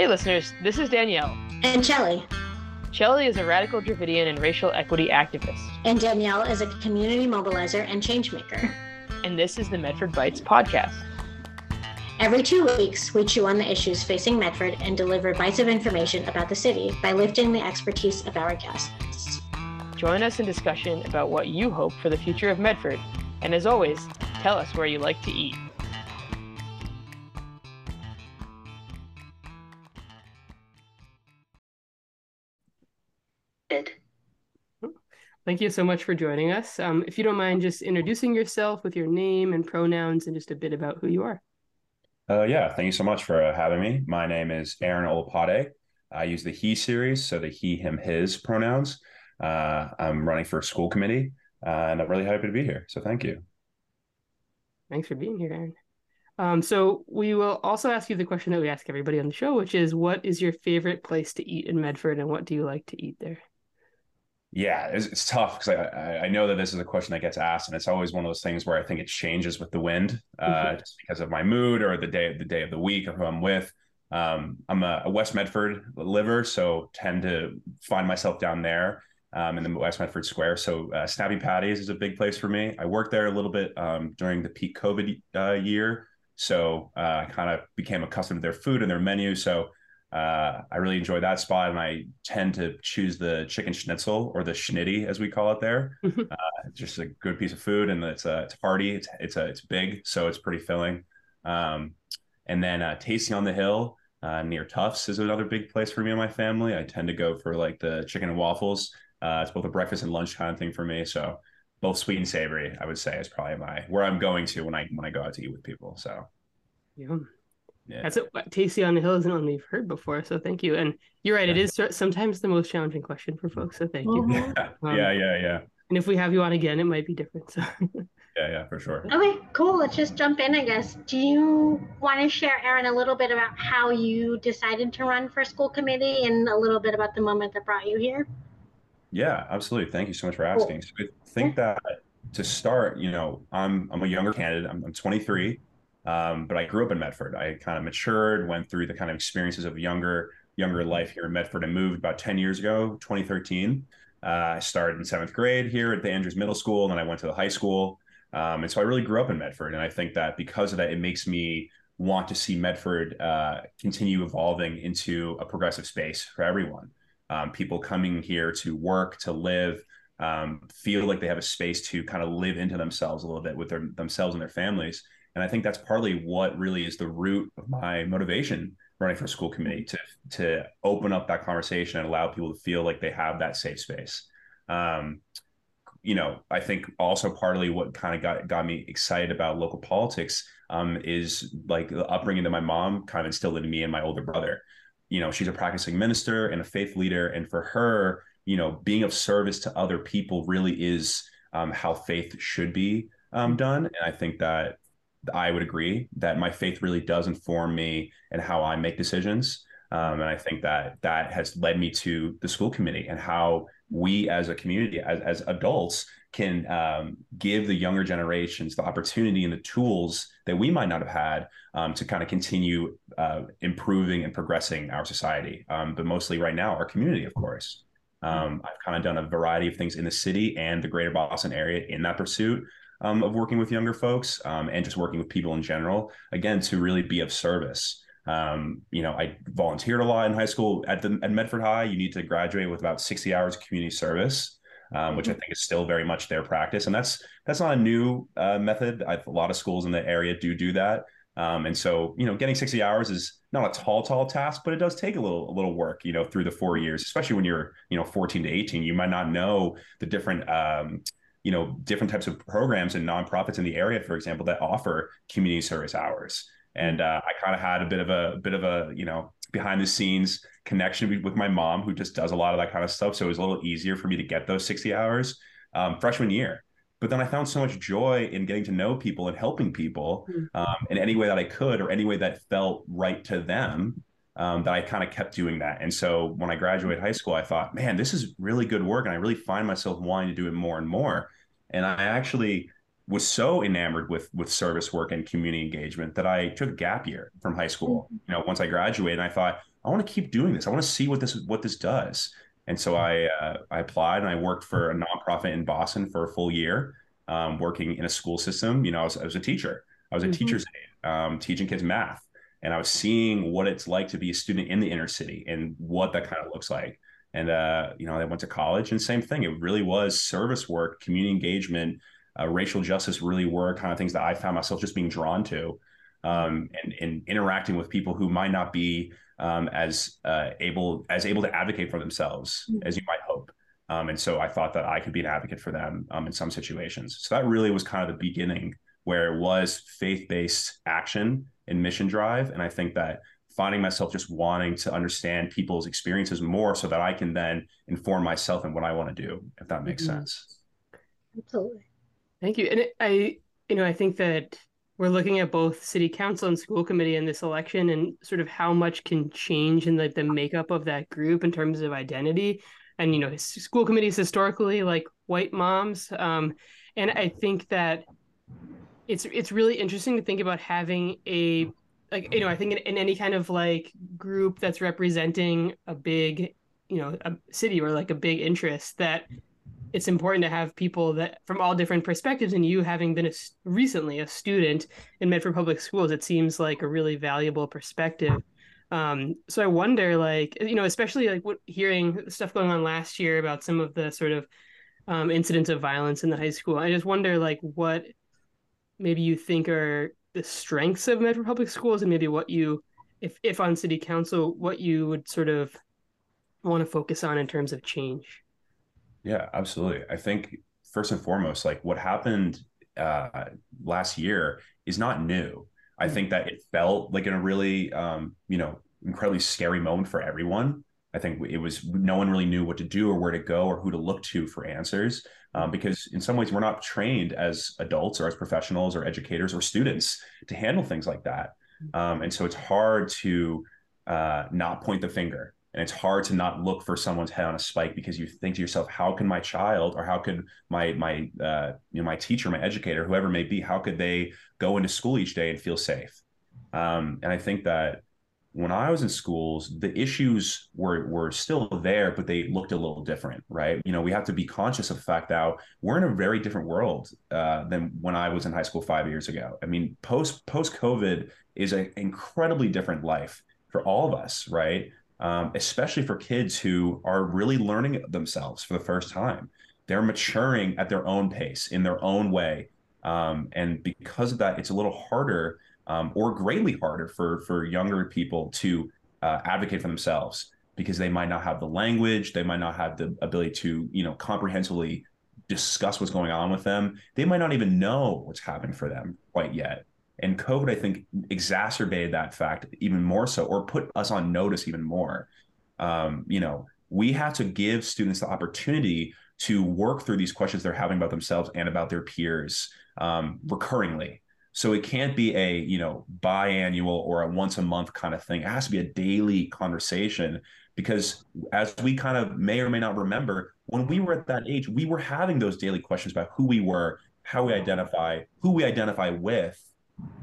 Hey, listeners, this is Danielle. And Chelly. Chelly is a radical Dravidian and racial equity activist. And Danielle is a community mobilizer and changemaker. And this is the Medford Bytes podcast. Every two weeks, we chew on the issues facing Medford and deliver bites of information about the city by lifting the expertise of our guests. Join us in discussion about what you hope for the future of Medford. And as always, tell us where you like to eat. Thank you so much for joining us. Um, if you don't mind just introducing yourself with your name and pronouns and just a bit about who you are. Uh, yeah, thank you so much for uh, having me. My name is Aaron Olapade. I use the he series, so the he, him, his pronouns. Uh, I'm running for a school committee, uh, and I'm really happy to be here. So thank you. Thanks for being here, Aaron. Um, so we will also ask you the question that we ask everybody on the show, which is, what is your favorite place to eat in Medford, and what do you like to eat there? Yeah, it's, it's tough because I, I know that this is a question that gets asked, and it's always one of those things where I think it changes with the wind, uh, mm-hmm. just because of my mood or the day the day of the week or who I'm with. Um, I'm a, a, West Medford liver, so tend to find myself down there um, in the West Medford Square. So uh, Snappy Patties is a big place for me. I worked there a little bit um, during the peak COVID uh, year, so uh, I kind of became accustomed to their food and their menu. So uh, I really enjoy that spot, and I tend to choose the chicken schnitzel or the schnitty, as we call it there. Mm-hmm. uh, just a good piece of food, and it's uh, it's hearty, it's it's a, it's big, so it's pretty filling. Um, and then uh, Tasty on the Hill uh, near Tufts is another big place for me and my family. I tend to go for like the chicken and waffles. Uh, it's both a breakfast and lunch kind of thing for me. So both sweet and savory, I would say, is probably my where I'm going to when I when I go out to eat with people. So. Yeah. Yeah. That's a Tasty on the Hill isn't one we've heard before, so thank you. And you're right, it is sometimes the most challenging question for folks, so thank you. Yeah, um, yeah, yeah, yeah. And if we have you on again, it might be different. So. yeah, yeah, for sure. Okay, cool. Let's just jump in, I guess. Do you want to share, Aaron, a little bit about how you decided to run for school committee and a little bit about the moment that brought you here? Yeah, absolutely. Thank you so much for asking. Cool. So I think that to start, you know, I'm I'm a younger candidate. I'm, I'm 23. Um, but I grew up in Medford. I kind of matured, went through the kind of experiences of younger younger life here in Medford, and moved about 10 years ago, 2013. Uh, I started in seventh grade here at the Andrews Middle School, and then I went to the high school. Um, and so I really grew up in Medford, and I think that because of that, it makes me want to see Medford uh, continue evolving into a progressive space for everyone. Um, people coming here to work, to live, um, feel like they have a space to kind of live into themselves a little bit with their themselves and their families and I think that's partly what really is the root of my motivation running for school committee to to open up that conversation and allow people to feel like they have that safe space. Um, you know, I think also partly what kind of got got me excited about local politics um, is like the upbringing that my mom kind of instilled in me and my older brother. You know, she's a practicing minister and a faith leader, and for her, you know, being of service to other people really is um, how faith should be um, done. And I think that I would agree that my faith really does inform me and how I make decisions. Um, and I think that that has led me to the school committee and how we as a community, as, as adults, can um, give the younger generations the opportunity and the tools that we might not have had um, to kind of continue uh, improving and progressing our society. Um, but mostly right now, our community, of course. Um, I've kind of done a variety of things in the city and the greater Boston area in that pursuit um, of working with younger folks um, and just working with people in general, again, to really be of service. Um, you know, I volunteered a lot in high school at the at Medford High. You need to graduate with about 60 hours of community service. Um, which I mm-hmm. think is still very much their practice, and that's that's not a new uh, method. I've, a lot of schools in the area do do that, um, and so you know, getting 60 hours is not a tall, tall task, but it does take a little a little work, you know, through the four years, especially when you're you know 14 to 18. You might not know the different um, you know different types of programs and nonprofits in the area for example that offer community service hours. And uh, i kind of had a bit of a, bit of a you know behind the scenes connection with my mom who just does a lot of that kind of stuff. So it was a little easier for me to get those 60 hours um, freshman year. But then i found so much joy in getting to know people and helping people hmm. um, in any way that i could or any way that felt right to them um, that I kind of kept doing that. And so when I graduated high school, I thought, man, this is really good work. And I really find myself wanting to do it more and more. And I actually was so enamored with with service work and community engagement that I took a gap year from high school. Mm-hmm. You know, once I graduated, and I thought, I want to keep doing this. I want to see what this what this does. And so I uh, I applied and I worked for a nonprofit in Boston for a full year, um, working in a school system. You know, I was, I was a teacher. I was a mm-hmm. teacher's aide, um, teaching kids math, and I was seeing what it's like to be a student in the inner city and what that kind of looks like. And uh, you know, I went to college, and same thing. It really was service work, community engagement, uh, racial justice. Really were kind of things that I found myself just being drawn to, um, and, and interacting with people who might not be um, as uh, able as able to advocate for themselves mm-hmm. as you might hope. Um, and so I thought that I could be an advocate for them um, in some situations. So that really was kind of the beginning where it was faith based action and mission drive. And I think that finding myself just wanting to understand people's experiences more so that I can then inform myself and what I want to do, if that makes mm-hmm. sense. Absolutely. Thank you. And I, you know, I think that we're looking at both city council and school committee in this election and sort of how much can change in like the, the makeup of that group in terms of identity and you know school committees historically like white moms um, and i think that it's it's really interesting to think about having a like you know i think in, in any kind of like group that's representing a big you know a city or like a big interest that it's important to have people that from all different perspectives and you having been a, recently a student in medford public schools it seems like a really valuable perspective. Um, so i wonder like you know especially like what hearing stuff going on last year about some of the sort of um, incidents of violence in the high school i just wonder like what maybe you think are the strengths of Medford public schools and maybe what you if if on city council what you would sort of want to focus on in terms of change yeah, absolutely. I think first and foremost, like what happened uh, last year is not new. I mm. think that it felt like in a really, um, you know, incredibly scary moment for everyone. I think it was no one really knew what to do or where to go or who to look to for answers um, because in some ways we're not trained as adults or as professionals or educators or students to handle things like that. Um, and so it's hard to uh, not point the finger and it's hard to not look for someone's head on a spike because you think to yourself how can my child or how could my my uh, you know my teacher my educator whoever may be how could they go into school each day and feel safe um, and i think that when i was in schools the issues were were still there but they looked a little different right you know we have to be conscious of the fact that we're in a very different world uh, than when i was in high school five years ago i mean post post covid is an incredibly different life for all of us right um, especially for kids who are really learning themselves for the first time. They're maturing at their own pace in their own way. Um, and because of that, it's a little harder um, or greatly harder for, for younger people to uh, advocate for themselves because they might not have the language, they might not have the ability to, you know, comprehensively discuss what's going on with them. They might not even know what's happening for them quite yet. And COVID, I think, exacerbated that fact even more so, or put us on notice even more. Um, you know, we have to give students the opportunity to work through these questions they're having about themselves and about their peers um, recurringly. So it can't be a you know biannual or a once a month kind of thing. It has to be a daily conversation because as we kind of may or may not remember, when we were at that age, we were having those daily questions about who we were, how we identify, who we identify with,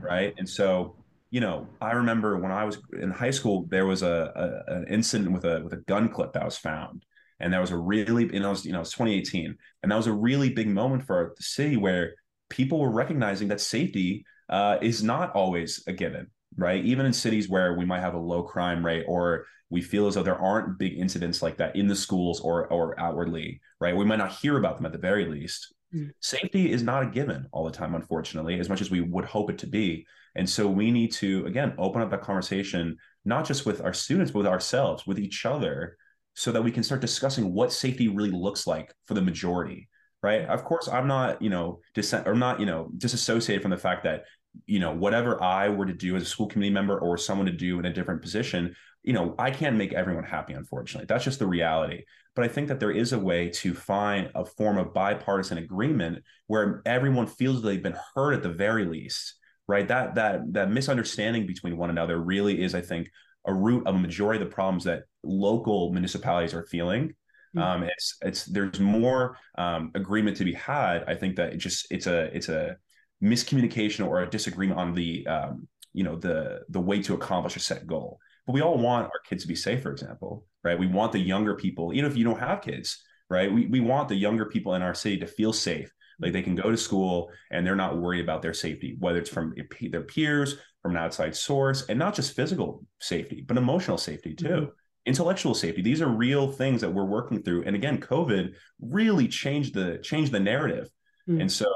right? And so, you know, I remember when I was in high school, there was a, a an incident with a with a gun clip that was found, and that was a really, and I was, you know, it was 2018, and that was a really big moment for the city where people were recognizing that safety uh, is not always a given, right? Even in cities where we might have a low crime rate or we feel as though there aren't big incidents like that in the schools or or outwardly, right? We might not hear about them at the very least. Mm. Safety is not a given all the time, unfortunately, as much as we would hope it to be. And so we need to, again, open up that conversation, not just with our students, but with ourselves, with each other, so that we can start discussing what safety really looks like for the majority. Right. Of course, I'm not, you know, dissent or not, you know, disassociated from the fact that, you know, whatever I were to do as a school committee member or someone to do in a different position, you know, I can't make everyone happy, unfortunately. That's just the reality. But I think that there is a way to find a form of bipartisan agreement where everyone feels they've been heard at the very least, right? That that that misunderstanding between one another really is, I think, a root of a majority of the problems that local municipalities are feeling. Mm-hmm. Um, it's it's there's more um, agreement to be had. I think that it just it's a it's a miscommunication or a disagreement on the um, you know the the way to accomplish a set goal but we all want our kids to be safe, for example, right? We want the younger people, even if you don't have kids, right? We, we want the younger people in our city to feel safe. Like they can go to school and they're not worried about their safety, whether it's from their peers, from an outside source, and not just physical safety, but emotional safety too. Mm-hmm. Intellectual safety. These are real things that we're working through. And again, COVID really changed the changed the narrative. Mm-hmm. And so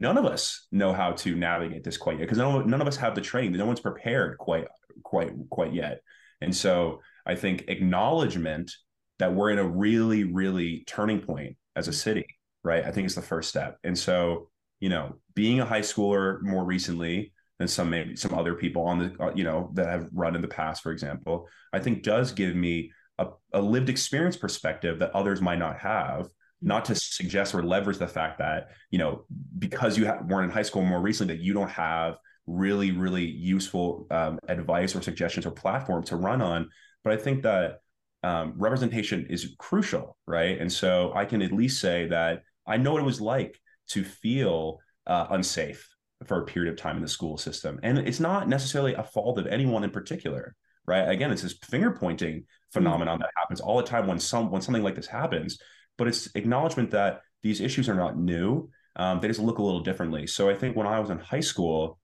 none of us know how to navigate this quite yet because none, none of us have the training. No one's prepared quite quite quite yet. And so I think acknowledgement that we're in a really, really turning point as a city, right? I think it's the first step. And so, you know, being a high schooler more recently than some maybe some other people on the, uh, you know, that have run in the past, for example, I think does give me a, a lived experience perspective that others might not have not to suggest or leverage the fact that you know because you ha- weren't in high school more recently that you don't have really really useful um, advice or suggestions or platform to run on but i think that um, representation is crucial, right? And so I can at least say that I know what it was like to feel uh, unsafe for a period of time in the school system. And it's not necessarily a fault of anyone in particular, right? Again, it's this finger pointing mm-hmm. phenomenon that happens all the time when some when something like this happens. But it's acknowledgement that these issues are not new. Um, they just look a little differently. So I think when I was in high school,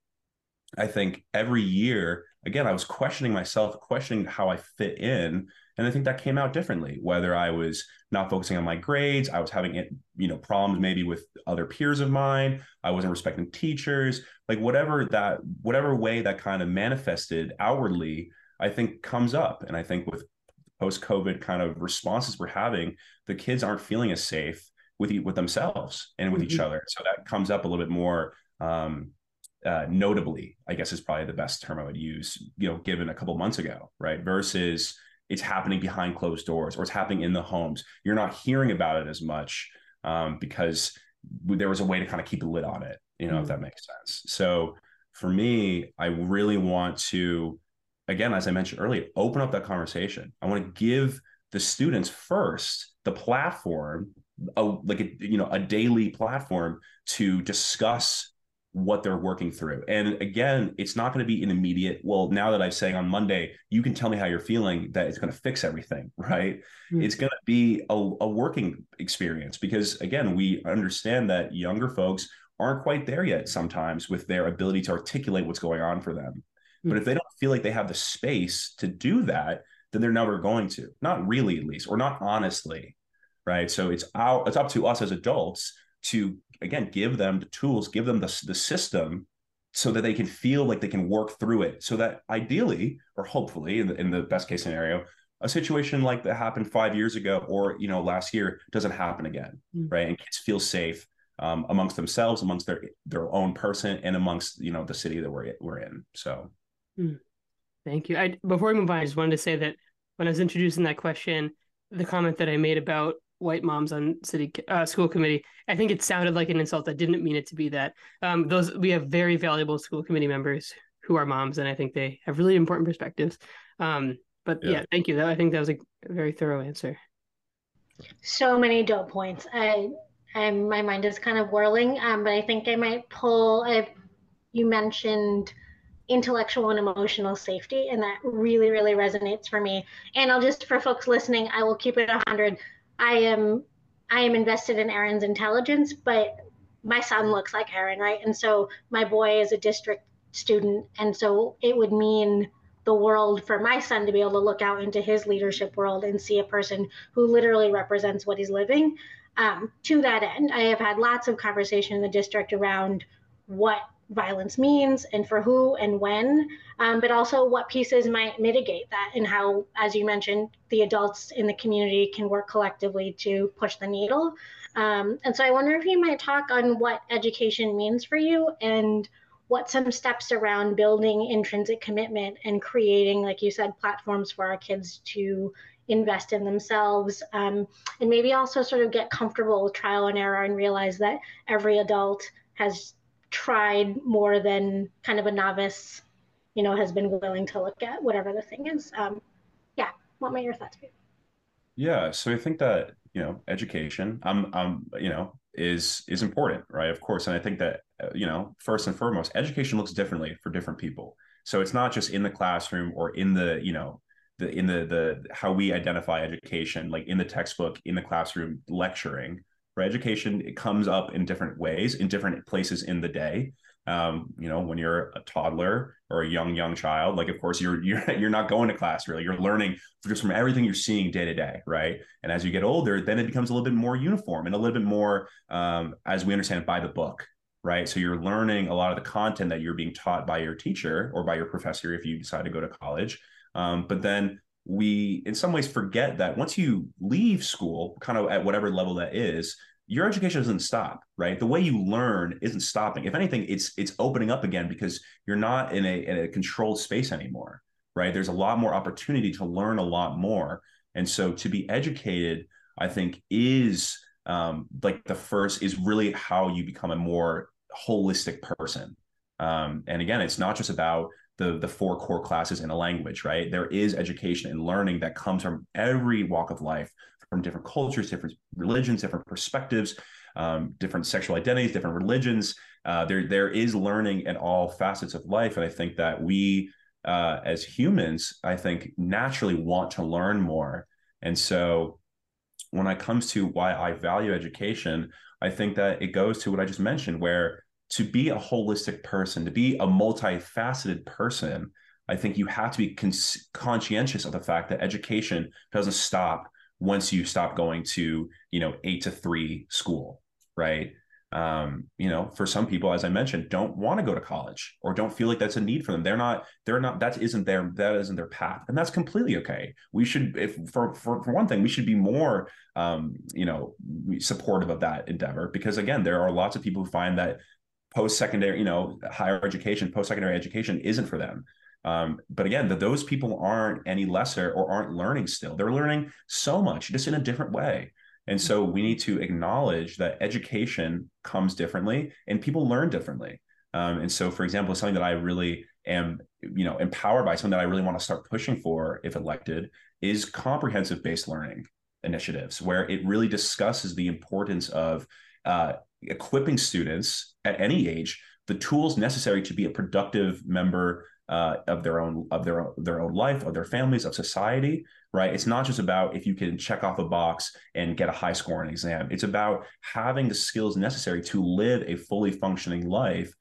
I think every year, again, I was questioning myself, questioning how I fit in and I think that came out differently, whether I was not focusing on my grades, I was having it, you know problems maybe with other peers of mine, I wasn't respecting teachers, like whatever that whatever way that kind of manifested outwardly, I think comes up. And I think with post-COVID kind of responses we're having, the kids aren't feeling as safe with with themselves and with mm-hmm. each other. So that comes up a little bit more um, uh, notably, I guess is probably the best term I would use, you know, given a couple months ago, right? Versus it's happening behind closed doors or it's happening in the homes. You're not hearing about it as much um, because there was a way to kind of keep a lid on it, you know, mm-hmm. if that makes sense. So for me, I really want to, again, as I mentioned earlier, open up that conversation. I want to give the students first the platform, a, like a, you know, a daily platform to discuss what they're working through. And again, it's not going to be an immediate, well, now that I'm saying on Monday, you can tell me how you're feeling, that it's going to fix everything, right? Mm-hmm. It's going to be a, a working experience because, again, we understand that younger folks aren't quite there yet sometimes with their ability to articulate what's going on for them. Mm-hmm. But if they don't feel like they have the space to do that, then they're never going to. Not really, at least, or not honestly, right? So it's out. It's up to us as adults to again give them the tools give them the, the system so that they can feel like they can work through it. So that ideally or hopefully in the, in the best case scenario a situation like that happened five years ago or you know last year doesn't happen again mm-hmm. right? And kids feel safe um, amongst themselves amongst their their own person and amongst you know the city that we're, we're in. So. Mm. thank you. I before we move on i just wanted to say that when i was introducing that question the comment that i made about white moms on city uh, school committee. I think it sounded like an insult. I didn't mean it to be that. Um, those we have very valuable school committee members who are moms, and I think they have really important perspectives. Um, but yeah. yeah, thank you. I think that was a very thorough answer. So many dope points. I, I my mind is kind of whirling, um, but I think I might pull. I, you mentioned intellectual and emotional safety, and that really, really resonates for me. And I'll just for folks listening, I will keep it a hundred I am I am invested in Aaron's intelligence, but my son looks like Aaron, right? And so my boy is a district student, and so it would mean the world for my son to be able to look out into his leadership world and see a person who literally represents what he's living. Um, to that end, I have had lots of conversation in the district around what violence means and for who and when, um, but also what pieces might mitigate that and how, as you mentioned, the adults in the community can work collectively to push the needle. Um, and so I wonder if you might talk on what education means for you and what some steps around building intrinsic commitment and creating, like you said, platforms for our kids to invest in themselves um, and maybe also sort of get comfortable with trial and error and realize that every adult has tried more than kind of a novice, you know, has been willing to look at whatever the thing is. Um, yeah, what might your thoughts be? Yeah, so I think that you know, education, um, um, you know, is is important, right? Of course, and I think that uh, you know, first and foremost, education looks differently for different people. So it's not just in the classroom or in the, you know, the in the the how we identify education, like in the textbook, in the classroom, lecturing. For education, it comes up in different ways, in different places in the day. Um, you know, when you're a toddler or a young young child, like of course you're you're you're not going to class really. You're learning just from everything you're seeing day to day, right? And as you get older, then it becomes a little bit more uniform and a little bit more, um, as we understand, by the book, right? So you're learning a lot of the content that you're being taught by your teacher or by your professor if you decide to go to college. Um, but then we, in some ways, forget that once you leave school, kind of at whatever level that is, your education doesn't stop, right? The way you learn isn't stopping. If anything, it's it's opening up again because you're not in a, in a controlled space anymore, right? There's a lot more opportunity to learn a lot more, and so to be educated, I think, is um, like the first is really how you become a more holistic person. Um, and again, it's not just about the the four core classes in a language, right? There is education and learning that comes from every walk of life, from different cultures, different religions, different perspectives, um, different sexual identities, different religions. Uh, there there is learning in all facets of life, and I think that we uh, as humans, I think naturally want to learn more, and so when it comes to why I value education, I think that it goes to what I just mentioned, where to be a holistic person, to be a multifaceted person, I think you have to be con- conscientious of the fact that education doesn't stop once you stop going to, you know, eight to three school, right? Um, you know, for some people, as I mentioned, don't want to go to college or don't feel like that's a need for them. They're not, they're not, that isn't their, that isn't their path. And that's completely okay. We should, if for, for, for one thing, we should be more, um, you know, supportive of that endeavor because again, there are lots of people who find that post-secondary, you know, higher education, post-secondary education isn't for them. Um, but again, that those people aren't any lesser or aren't learning still. They're learning so much, just in a different way. And so we need to acknowledge that education comes differently and people learn differently. Um, and so, for example, something that I really am, you know, empowered by, something that I really want to start pushing for if elected, is comprehensive based learning initiatives, where it really discusses the importance of uh, equipping students at any age the tools necessary to be a productive member uh, of their own of their own, their own life, of their families, of society. Right? It's not just about if you can check off a box and get a high score on an exam. It's about having the skills necessary to live a fully functioning life,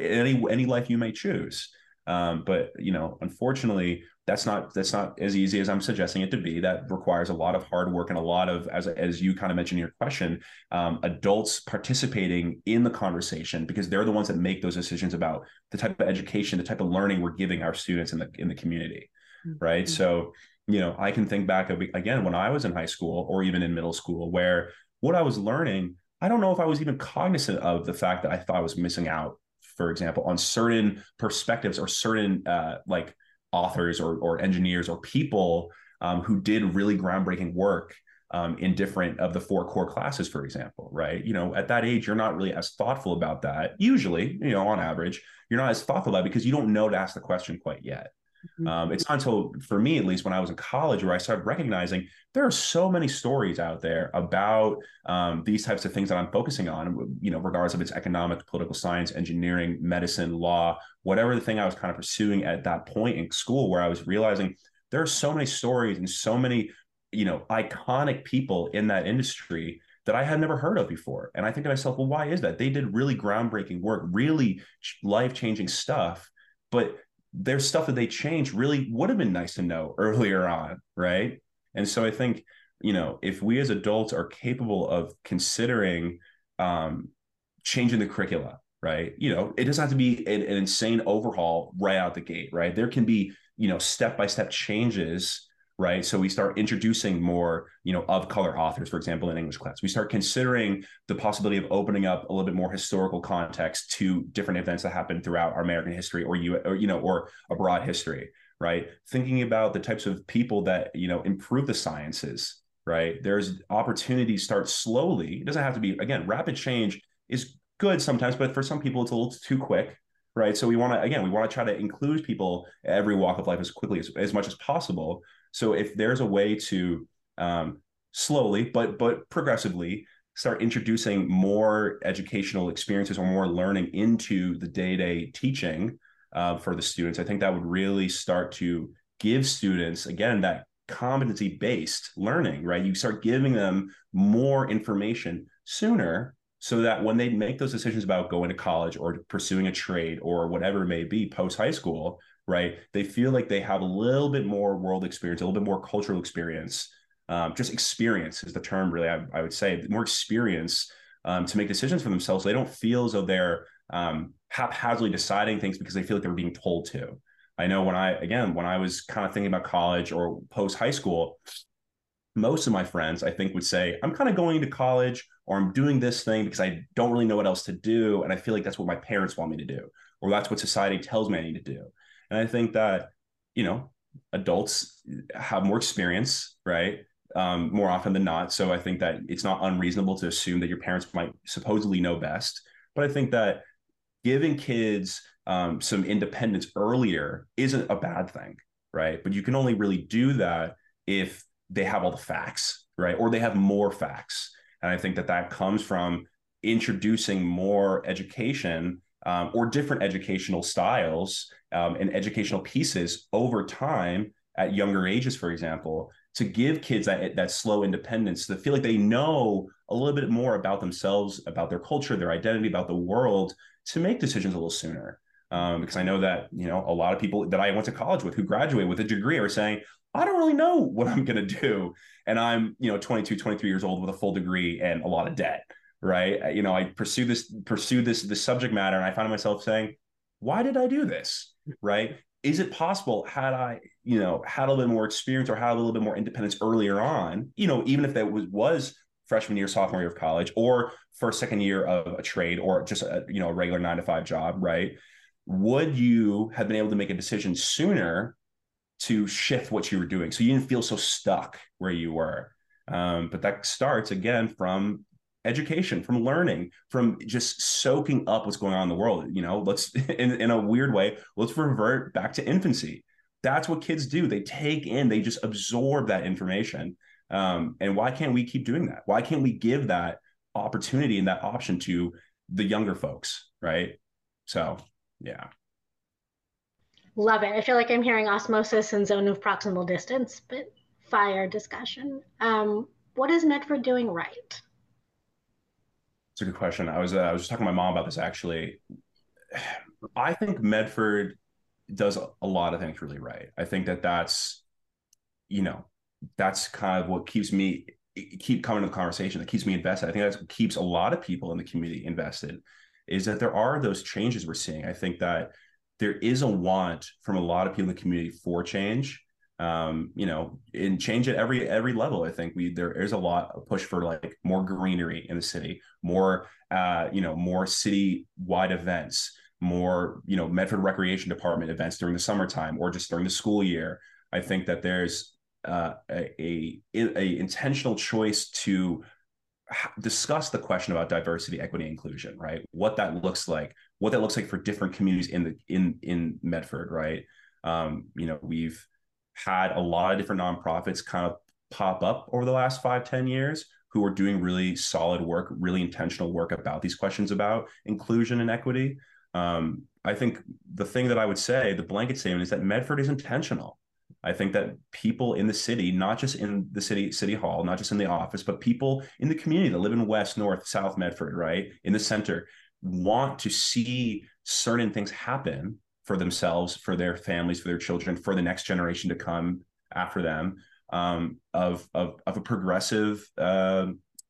any any life you may choose. Um, but you know, unfortunately, that's not that's not as easy as I'm suggesting it to be. That requires a lot of hard work and a lot of, as as you kind of mentioned in your question, um, adults participating in the conversation because they're the ones that make those decisions about the type of education, the type of learning we're giving our students in the in the community, mm-hmm. right? So, you know, I can think back of, again when I was in high school or even in middle school, where what I was learning, I don't know if I was even cognizant of the fact that I thought I was missing out, for example, on certain perspectives or certain uh, like authors or, or engineers or people um, who did really groundbreaking work um, in different of the four core classes, for example, right? You know, at that age, you're not really as thoughtful about that. Usually, you know, on average, you're not as thoughtful about it because you don't know to ask the question quite yet. Mm-hmm. Um, it's not until, for me at least, when I was in college, where I started recognizing there are so many stories out there about um, these types of things that I'm focusing on. You know, regardless of its economic, political science, engineering, medicine, law, whatever the thing I was kind of pursuing at that point in school, where I was realizing there are so many stories and so many, you know, iconic people in that industry that I had never heard of before. And I think to myself, well, why is that? They did really groundbreaking work, really life changing stuff, but there's stuff that they changed really would have been nice to know earlier on, right? And so I think, you know, if we as adults are capable of considering um, changing the curricula, right? You know, it doesn't have to be an, an insane overhaul right out the gate, right? There can be, you know, step by step changes right? So we start introducing more, you know, of color authors, for example, in English class. We start considering the possibility of opening up a little bit more historical context to different events that happen throughout our American history or you or you know or abroad history, right? Thinking about the types of people that you know improve the sciences, right? There's opportunities start slowly. It doesn't have to be again rapid change is good sometimes, but for some people it's a little too quick right so we want to again we want to try to include people every walk of life as quickly as, as much as possible so if there's a way to um, slowly but but progressively start introducing more educational experiences or more learning into the day-to-day teaching uh, for the students. I think that would really start to give students again that competency based learning, right? You start giving them more information sooner so that when they make those decisions about going to college or pursuing a trade or whatever it may be post high school, right? They feel like they have a little bit more world experience, a little bit more cultural experience. Um, just experience is the term, really, I, I would say, more experience um, to make decisions for themselves. So they don't feel as though they're um, haphazardly deciding things because they feel like they are being told to. I know when I, again, when I was kind of thinking about college or post high school, most of my friends, I think, would say, I'm kind of going to college or I'm doing this thing because I don't really know what else to do. And I feel like that's what my parents want me to do, or that's what society tells me I need to do. And I think that, you know, adults have more experience, right? Um, more often than not. So I think that it's not unreasonable to assume that your parents might supposedly know best. But I think that giving kids um, some independence earlier isn't a bad thing, right? But you can only really do that if they have all the facts, right? Or they have more facts. And I think that that comes from introducing more education um, or different educational styles um, and educational pieces over time at younger ages, for example, to give kids that that slow independence, to feel like they know a little bit more about themselves, about their culture, their identity, about the world, to make decisions a little sooner. Um, because I know that you know a lot of people that I went to college with who graduate with a degree are saying, I don't really know what I'm going to do, and I'm you know 22, 23 years old with a full degree and a lot of debt right? You know, I pursue this, pursue this, this subject matter, and I find myself saying, why did I do this? Right? Is it possible had I, you know, had a little bit more experience or had a little bit more independence earlier on, you know, even if that was was freshman year, sophomore year of college, or first, second year of a trade, or just a you know a regular nine to five job, right? Would you have been able to make a decision sooner to shift what you were doing, so you didn't feel so stuck where you were? Um, but that starts again from education, from learning, from just soaking up what's going on in the world. You know, let's in, in a weird way, let's revert back to infancy. That's what kids do. They take in, they just absorb that information. Um, and why can't we keep doing that? Why can't we give that opportunity and that option to the younger folks? Right. So, yeah. Love it. I feel like I'm hearing osmosis and zone of proximal distance, but fire discussion. Um, what is Medford doing right? It's a good question. I was uh, I was just talking to my mom about this actually. I think Medford does a lot of things really right. I think that that's you know that's kind of what keeps me keep coming to the conversation that keeps me invested. I think what keeps a lot of people in the community invested is that there are those changes we're seeing. I think that there is a want from a lot of people in the community for change um, you know, and change at every every level. I think we there is a lot of push for like more greenery in the city, more uh, you know, more city wide events, more you know, Medford Recreation Department events during the summertime or just during the school year. I think that there's uh, a, a, a intentional choice to discuss the question about diversity, equity, inclusion, right? What that looks like, what that looks like for different communities in the in in Medford, right? Um, you know, we've had a lot of different nonprofits kind of pop up over the last five ten years who are doing really solid work, really intentional work about these questions about inclusion and equity. Um, I think the thing that I would say, the blanket statement, is that Medford is intentional. I think that people in the city, not just in the city city hall, not just in the office, but people in the community that live in West, North, South Medford, right, in the center, want to see certain things happen for themselves, for their families, for their children, for the next generation to come after them um, of, of, of a progressive, uh,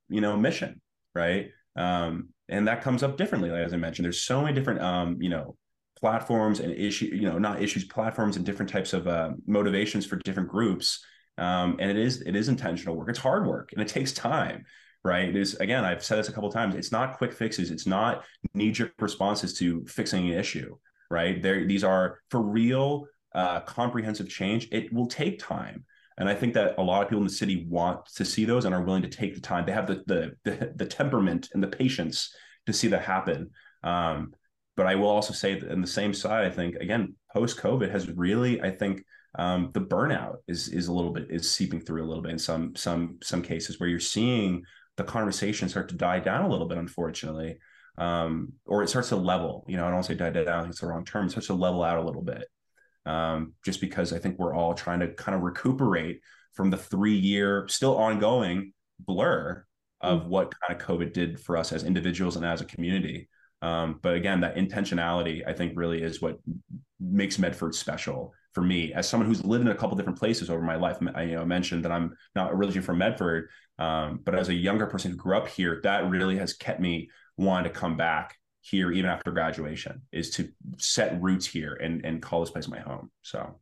you know, mission, right? Um, and that comes up differently, as I mentioned. There's so many different, um, you know, platforms and issue, you know, not issues, platforms and different types of uh, motivations for different groups. Um, and it is it is intentional work. It's hard work and it takes time right? It is again, I've said this a couple times. It's not quick fixes. It's not knee jerk responses to fixing an issue right? There, these are for real uh, comprehensive change. It will take time. And I think that a lot of people in the city want to see those and are willing to take the time. They have the the the, the temperament and the patience to see that happen. Um, but I will also say that in the same side, I think again, post COVID has really, I think, um, the burnout is is a little bit is seeping through a little bit in some some some cases where you're seeing the conversation start to die down a little bit, unfortunately. Um, or it starts to level. You know, I don't say die down; it's the wrong term. It starts to level out a little bit, um, just because I think we're all trying to kind of recuperate from the three-year, still ongoing blur of mm-hmm. what kind of COVID did for us as individuals and as a community. Um, but again, that intentionality, I think, really is what makes Medford special for me as someone who's lived in a couple different places over my life. I you know mentioned that I'm not originally from Medford, um, but as a younger person who grew up here, that really has kept me wanting to come back here even after graduation. Is to set roots here and and call this place my home. So.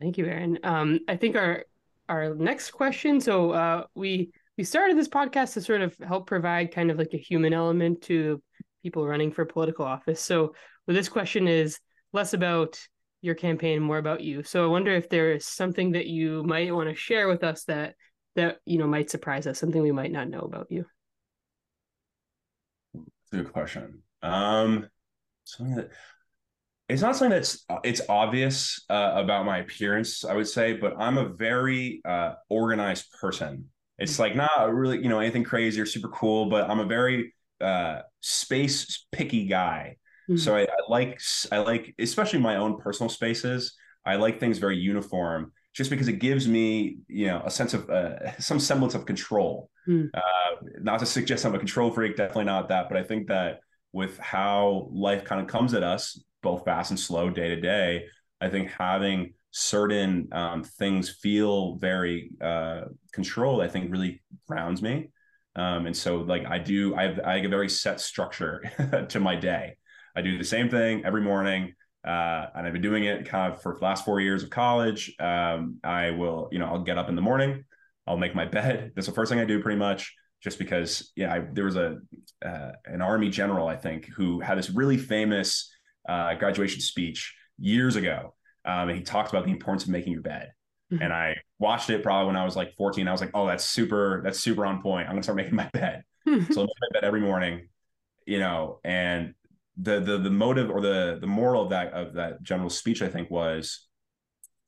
Thank you, Aaron. Um, I think our our next question. So uh, we we started this podcast to sort of help provide kind of like a human element to people running for political office. So well, this question is less about your campaign, more about you. So I wonder if there is something that you might want to share with us that that you know might surprise us, something we might not know about you. Good question. Um, something that it's not something that's it's obvious uh, about my appearance i would say but i'm a very uh, organized person it's like not really you know anything crazy or super cool but i'm a very uh, space picky guy mm-hmm. so I, I, like i like especially my own personal spaces i like things very uniform just because it gives me you know a sense of uh, some semblance of control mm. not to suggest i'm a control freak definitely not that but i think that with how life kind of comes at us both fast and slow day to day, I think having certain um, things feel very uh, controlled, I think really grounds me. Um, and so like I do, I have, I have a very set structure to my day. I do the same thing every morning. Uh, and I've been doing it kind of for the last four years of college. Um, I will, you know, I'll get up in the morning, I'll make my bed. That's the first thing I do pretty much just because, yeah, I, there was a, uh, an army general, I think, who had this really famous uh, graduation speech years ago. Um, and he talked about the importance of making your bed. Mm-hmm. And I watched it probably when I was like 14. I was like, oh, that's super, that's super on point. I'm gonna start making my bed. Mm-hmm. so I make my bed every morning, you know, and the the the motive or the the moral of that of that general speech, I think, was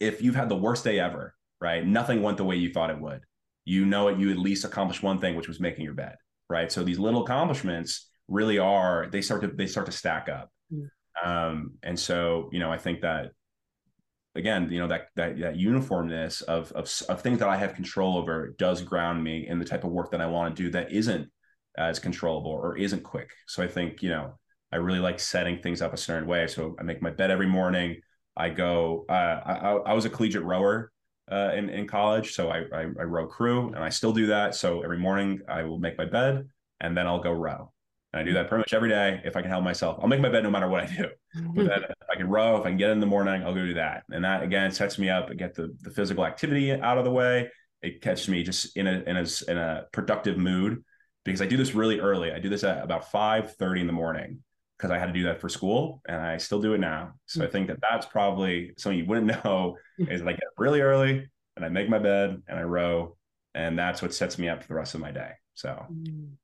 if you've had the worst day ever, right? Nothing went the way you thought it would. You know it, you at least accomplished one thing, which was making your bed, right? So these little accomplishments really are they start to they start to stack up. Mm-hmm. Um, and so, you know, I think that again, you know, that that that uniformness of, of of things that I have control over does ground me in the type of work that I want to do that isn't as controllable or isn't quick. So I think, you know, I really like setting things up a certain way. So I make my bed every morning. I go. Uh, I, I was a collegiate rower uh, in in college, so I, I I row crew, and I still do that. So every morning I will make my bed, and then I'll go row. And I do that pretty much every day if I can help myself. I'll make my bed no matter what I do. But then if I can row, if I can get in the morning, I'll go do that. And that again sets me up. I get the, the physical activity out of the way. It catches me just in a in a in a productive mood because I do this really early. I do this at about five thirty in the morning because I had to do that for school, and I still do it now. So I think that that's probably something you wouldn't know is that I get up really early and I make my bed and I row, and that's what sets me up for the rest of my day. So. Mm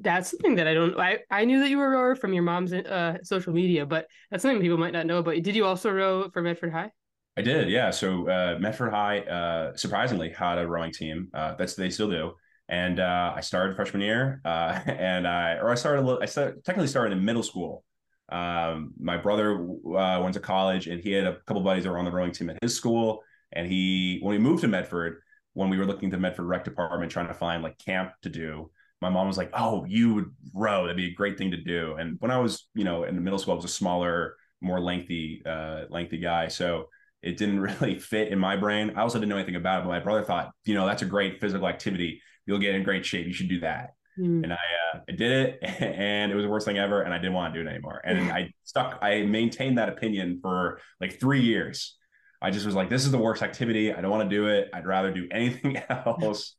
that's something that I don't. I I knew that you were a rower from your mom's uh, social media, but that's something people might not know. But did you also row for Medford High? I did, yeah. So uh, Medford High, uh, surprisingly, had a rowing team. Uh, that's they still do. And uh, I started freshman year, uh, and I or I started. I started, technically started in middle school. Um, my brother uh, went to college, and he had a couple buddies that were on the rowing team at his school. And he, when we moved to Medford, when we were looking to Medford Rec Department, trying to find like camp to do, my mom was like, "Oh, you would row. That'd be a great thing to do." And when I was, you know, in the middle school, I was a smaller, more lengthy, uh, lengthy guy, so it didn't really fit in my brain. I also didn't know anything about it, but my brother thought, you know, that's a great physical activity. You'll get in great shape. You should do that. Mm. And I, uh, I did it, and it was the worst thing ever, and I didn't want to do it anymore. And I stuck. I maintained that opinion for like three years. I just was like, this is the worst activity. I don't want to do it. I'd rather do anything else.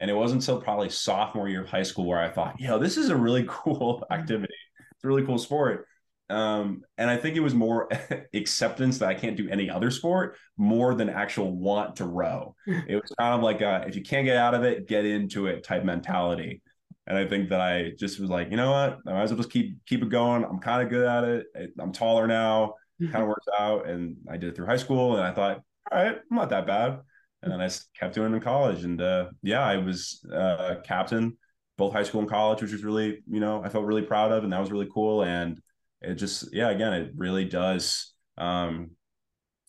And it wasn't until probably sophomore year of high school where I thought, yo, this is a really cool mm-hmm. activity. It's a really cool sport. Um, and I think it was more acceptance that I can't do any other sport more than actual want to row. It was kind of like a, if you can't get out of it, get into it type mentality. And I think that I just was like, you know what, I might as well just keep keep it going. I'm kind of good at it. I'm taller now, kind of works out. And I did it through high school, and I thought, all right, I'm not that bad and then I kept doing it in college. And uh, yeah, I was uh, captain both high school and college, which was really, you know, I felt really proud of, and that was really cool. And it just, yeah, again, it really does. Um,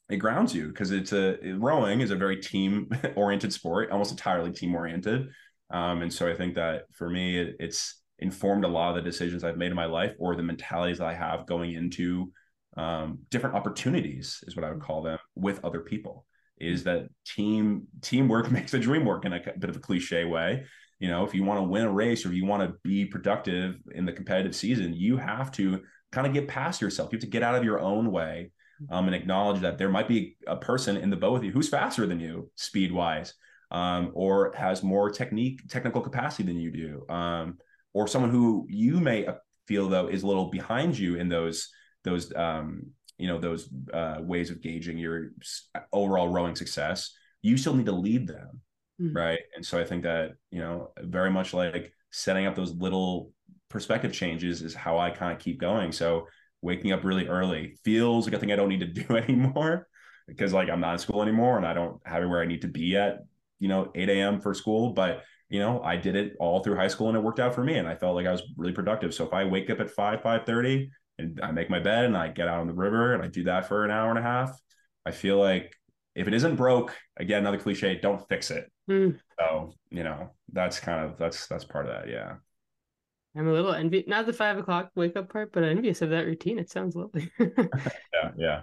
it grounds you because it's a rowing is a very team oriented sport, almost entirely team oriented. Um, and so I think that for me, it, it's informed a lot of the decisions I've made in my life or the mentalities that I have going into um, different opportunities, is what I would call them, with other people. Is that team teamwork makes the dream work in a bit of a cliche way. You know, if you want to win a race or you want to be productive in the competitive season, you have to kind of get past yourself. You have to get out of your own way um, and acknowledge that there might be a person in the boat with you who's faster than you speed wise um, or has more technique technical capacity than you do um, or someone who you may feel though is a little behind you in those those um, you know those uh, ways of gauging your overall rowing success you still need to lead them mm. right and so i think that you know very much like setting up those little perspective changes is how i kind of keep going so waking up really early feels like a thing I don't need to do anymore because like I'm not in school anymore and I don't have where I need to be at, you know, 8 a.m. for school. But you know, I did it all through high school and it worked out for me. And I felt like I was really productive. So if I wake up at 5, 5 30 and I make my bed and I get out on the river and I do that for an hour and a half, I feel like if it isn't broke, again, another cliche, don't fix it. Mm. So, you know, that's kind of that's that's part of that. Yeah. I'm a little envious, not the five o'clock wake up part, but envious of that routine. It sounds lovely. yeah, yeah.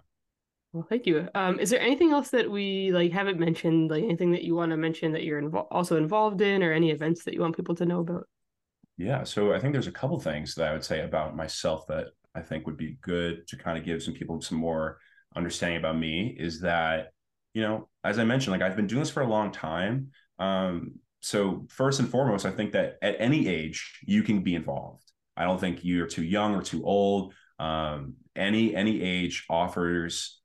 Well, thank you. Um, is there anything else that we like haven't mentioned, like anything that you want to mention that you're invo- also involved in, or any events that you want people to know about? Yeah, so I think there's a couple things that I would say about myself that I think would be good to kind of give some people some more understanding about me. Is that you know, as I mentioned, like I've been doing this for a long time. Um, so first and foremost, I think that at any age you can be involved. I don't think you're too young or too old. Um, any any age offers,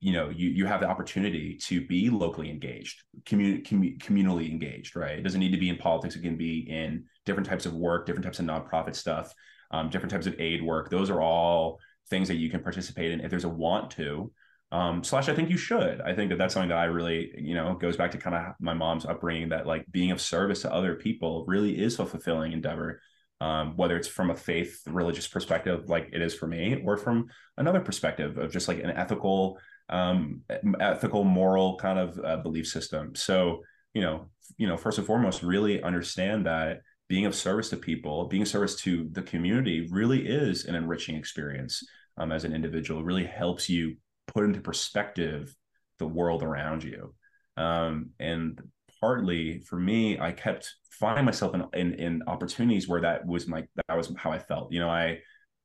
you know, you you have the opportunity to be locally engaged, commun- commun- communally engaged. Right? It doesn't need to be in politics. It can be in different types of work, different types of nonprofit stuff, um, different types of aid work. Those are all things that you can participate in if there's a want to. Um, slash, I think you should. I think that that's something that I really, you know, goes back to kind of my mom's upbringing that like being of service to other people really is a fulfilling endeavor. Um, whether it's from a faith religious perspective, like it is for me, or from another perspective of just like an ethical, um, ethical, moral kind of uh, belief system. So, you know, you know, first and foremost, really understand that being of service to people, being of service to the community, really is an enriching experience um, as an individual. It really helps you put into perspective the world around you. Um, and partly for me, I kept finding myself in, in, in opportunities where that was my that was how I felt. You know, I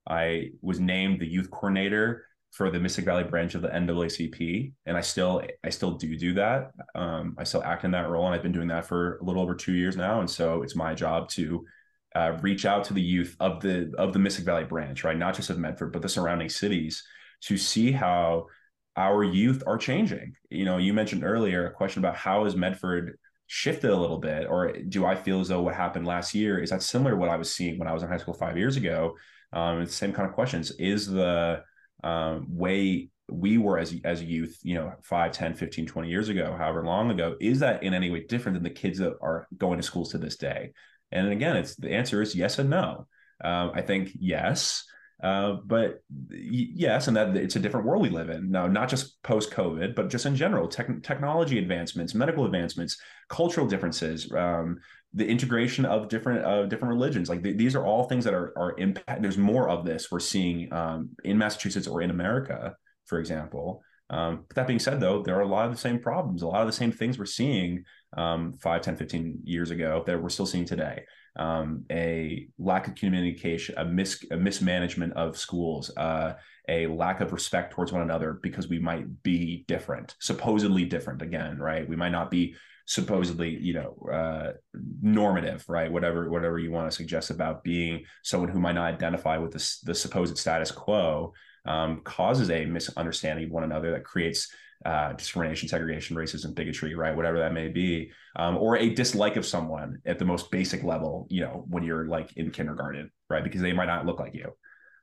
I was named the youth coordinator for the Mystic Valley branch of the NAACP, and I still I still do do that. Um, I still act in that role, and I've been doing that for a little over two years now. And so it's my job to uh, reach out to the youth of the of the Mystic Valley branch, right? Not just of Medford, but the surrounding cities, to see how our youth are changing. You know, you mentioned earlier a question about how has Medford shifted a little bit, or do I feel as though what happened last year is that similar to what I was seeing when I was in high school five years ago? Um, it's the same kind of questions. Is the um, way we were as as youth, you know, 5, 10, 15, 20 years ago, however long ago, is that in any way different than the kids that are going to schools to this day? And again, it's the answer is yes and no. Um, I think yes. Uh, but yes, and that it's a different world we live in now, not just post COVID, but just in general, tech, technology advancements, medical advancements, cultural differences, um, the integration of different uh, different religions. Like th- these are all things that are are impact. There's more of this we're seeing um, in Massachusetts or in America, for example. Um, but that being said, though, there are a lot of the same problems, a lot of the same things we're seeing um, 5, 10, 15 years ago that we're still seeing today um, a lack of communication, a, mis- a mismanagement of schools, uh, a lack of respect towards one another because we might be different, supposedly different again, right? We might not be supposedly, you know, uh, normative, right? Whatever, whatever you want to suggest about being someone who might not identify with the, the supposed status quo um, causes a misunderstanding of one another that creates uh, discrimination, segregation, racism, bigotry, right? Whatever that may be, um, or a dislike of someone at the most basic level, you know, when you're like in kindergarten, right? Because they might not look like you.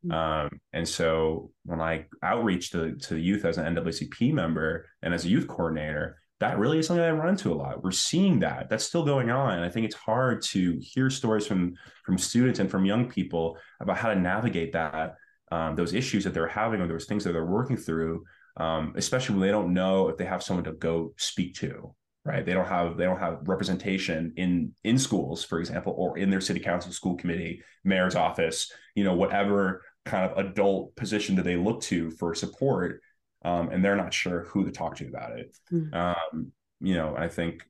Mm-hmm. Um, and so when I outreach to, to youth as an NAACP member and as a youth coordinator, that really is something that I run into a lot. We're seeing that. That's still going on. And I think it's hard to hear stories from from students and from young people about how to navigate that, um, those issues that they're having or those things that they're working through, um, especially when they don't know if they have someone to go speak to. Right. They don't have they don't have representation in in schools, for example, or in their city council, school committee, mayor's office, you know, whatever kind of adult position that they look to for support um, and they're not sure who to talk to about it. Mm. Um, you know, I think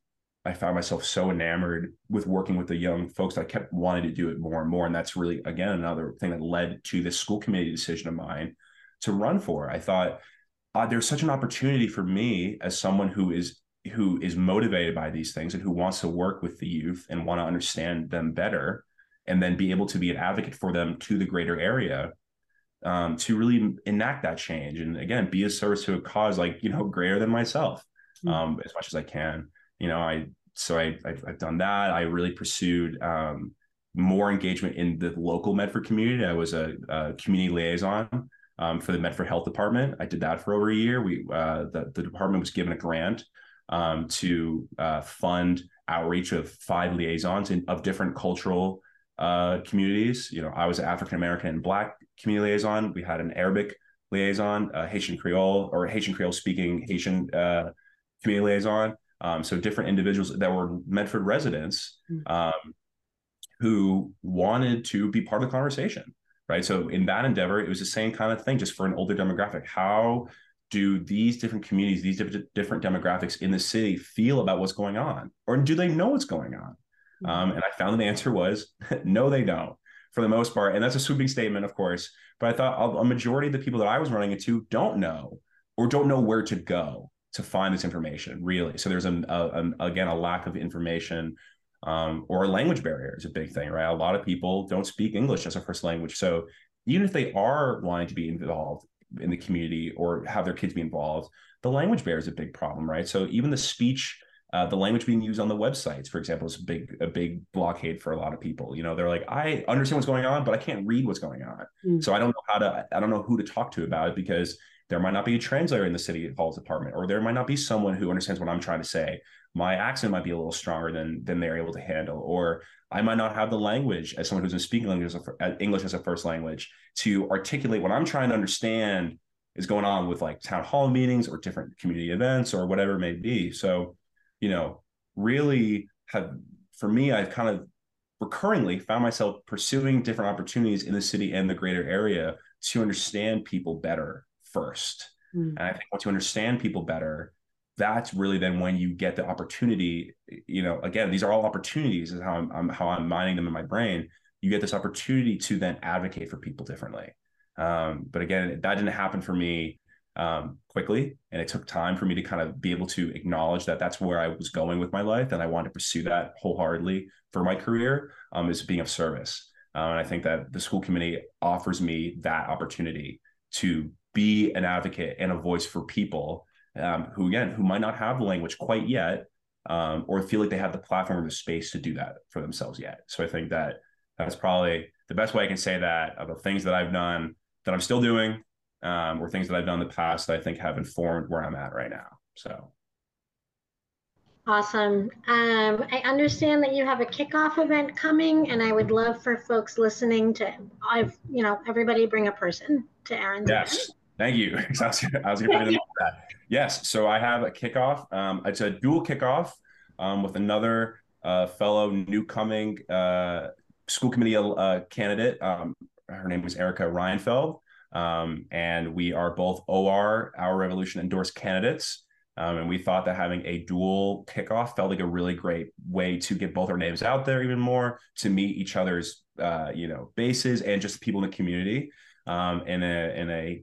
I found myself so enamored with working with the young folks that I kept wanting to do it more and more. And that's really, again, another thing that led to this school committee decision of mine to run for. I thought uh, there's such an opportunity for me as someone who is who is motivated by these things and who wants to work with the youth and want to understand them better and then be able to be an advocate for them to the greater area um, to really enact that change and again be a service to a cause like you know greater than myself hmm. um, as much as I can. You know, I so I I've, I've done that. I really pursued um, more engagement in the local Medford community. I was a, a community liaison um, for the Medford Health Department. I did that for over a year. We uh, the the department was given a grant um, to uh, fund outreach of five liaisons in, of different cultural uh, communities. You know, I was African American and Black community liaison. We had an Arabic liaison, uh, Haitian Creole or Haitian Creole speaking Haitian uh, community liaison. Um, so different individuals that were Medford residents hmm. um, who wanted to be part of the conversation, right? So in that endeavor, it was the same kind of thing, just for an older demographic. How do these different communities, these different demographics in the city feel about what's going on, or do they know what's going on? Hmm. Um, and I found the answer was no, they don't for the most part. And that's a sweeping statement, of course. But I thought a majority of the people that I was running into don't know or don't know where to go to find this information, really. So there's a, a, a again a lack of information um, or language barrier is a big thing, right? A lot of people don't speak English as a first language. So even if they are wanting to be involved in the community or have their kids be involved, the language barrier is a big problem, right? So even the speech uh, the language being used on the websites, for example, is a big a big blockade for a lot of people. You know, they're like, I understand what's going on, but I can't read what's going on. Mm. So I don't know how to I don't know who to talk to about it because there might not be a translator in the city hall's department, or there might not be someone who understands what I'm trying to say. My accent might be a little stronger than than they're able to handle, or I might not have the language as someone who's been speaking language as a, English as a first language to articulate what I'm trying to understand is going on with like town hall meetings or different community events or whatever it may be. So you know, really have for me, I've kind of recurringly found myself pursuing different opportunities in the city and the greater area to understand people better first. Mm. And I think once you understand people better, that's really then when you get the opportunity. You know, again, these are all opportunities, is how I'm, I'm how I'm mining them in my brain. You get this opportunity to then advocate for people differently. Um, but again, that didn't happen for me um, quickly. And it took time for me to kind of be able to acknowledge that that's where I was going with my life. And I wanted to pursue that wholeheartedly for my career um, is being of service. Uh, and I think that the school committee offers me that opportunity to be an advocate and a voice for people um, who, again, who might not have the language quite yet, um, or feel like they have the platform or the space to do that for themselves yet. So I think that that's probably the best way I can say that of the things that I've done that I'm still doing um, or things that I've done in the past that I think have informed where I'm at right now. So. Awesome. Um, I understand that you have a kickoff event coming, and I would love for folks listening to, I've, you know, everybody bring a person to Aaron's yes. Event. Thank you. I was, I was going to that. Yes. So I have a kickoff. Um, it's a dual kickoff um, with another uh, fellow new coming uh, school committee uh, candidate. Um, her name is Erika Reinfeld. Um, and we are both OR, Our Revolution endorsed candidates. Um, and we thought that having a dual kickoff felt like a really great way to get both our names out there even more, to meet each other's, uh, you know, bases and just people in the community um, in a in a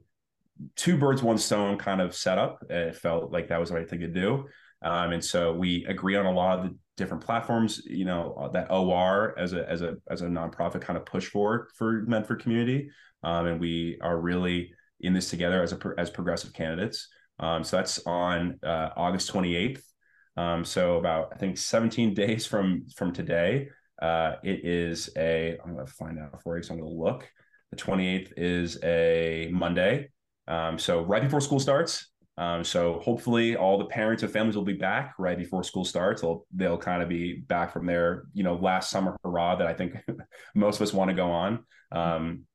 two birds one stone kind of setup. It felt like that was the right thing to do. Um, and so we agree on a lot of the different platforms, you know, that OR as a as a as a nonprofit kind of push for for Medford community um, and we are really in this together as a as progressive candidates. Um, so that's on uh, August 28th. Um, so about I think 17 days from from today. Uh, it is a I'm going to find out for you. So I'm going to look. The 28th is a Monday. Um, so right before school starts. Um, so hopefully all the parents and families will be back right before school starts. They'll they'll kind of be back from their you know last summer hurrah that I think most of us want to go on. Um,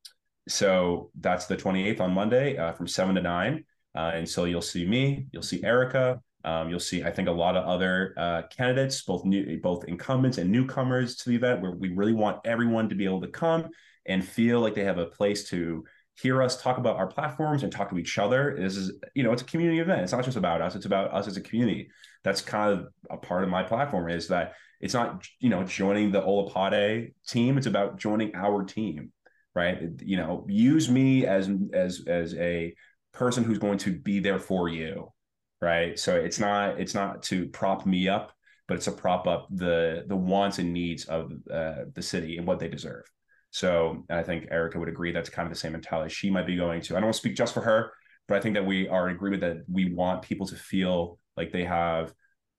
so that's the 28th on Monday uh, from seven to nine. Uh, and so you'll see me, you'll see Erika, um, you'll see I think a lot of other uh, candidates, both new, both incumbents and newcomers to the event, where we really want everyone to be able to come and feel like they have a place to hear us talk about our platforms and talk to each other. This is, you know, it's a community event. It's not just about us, it's about us as a community. That's kind of a part of my platform is that it's not, you know, joining the Olapade team. It's about joining our team, right? You know, use me as as as a person who's going to be there for you, right? So it's not it's not to prop me up, but it's to prop up the the wants and needs of uh, the city and what they deserve. So I think Erika would agree that's kind of the same mentality she might be going to. I don't want to speak just for her, but I think that we are in agreement that we want people to feel like they have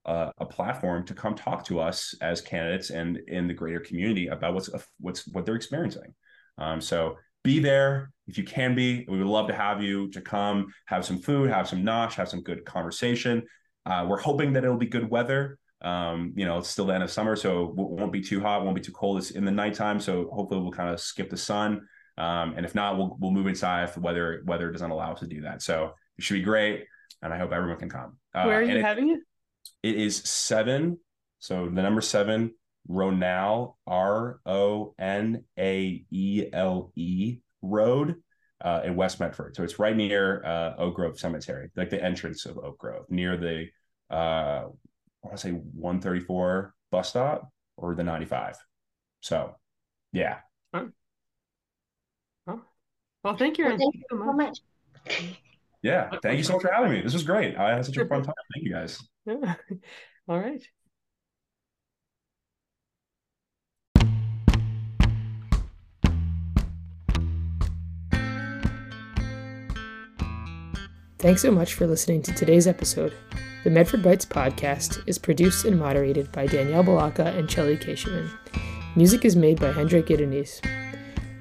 a, a platform to come talk to us as candidates and in the greater community about what's what's what they're experiencing. Um, so be there if you can be. We would love to have you to come have some food, have some nosh, have some good conversation. Uh, we're hoping that it'll be good weather. Um, you know, it's still the end of summer, so it won't be too hot, won't be too cold. It's in the nighttime, so hopefully we'll kind of skip the sun. Um, and if not, we'll we'll move inside if the weather weather doesn't allow us to do that. So it should be great, and I hope everyone can come. Uh, Where are you having it? It is seven. So the number seven, Ronaele R O N A E L E Road uh, in West Medford. So it's right near uh, Oak Grove Cemetery, like the entrance of Oak Grove, near the uh, I want to say 134 bus stop or the 95. So, yeah. Huh. Huh. Well, thank you. Well, thank you so much. Yeah, thank you so much for having me. This was great. I had such a fun time. Thank you guys. All right. Thanks so much for listening to today's episode. The Medford Bytes podcast is produced and moderated by Danielle Balaka and Chelly Keshaman. Music is made by Hendrik Gidenis.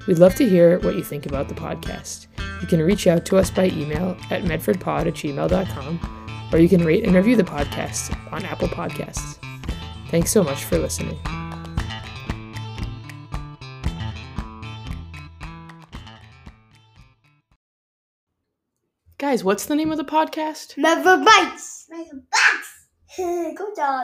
We'd love to hear what you think about the podcast. You can reach out to us by email at medfordpod at gmail.com, or you can rate and review the podcast on Apple Podcasts. Thanks so much for listening. Guys, what's the name of the podcast? Medford Bytes. Medford Bytes. Good job.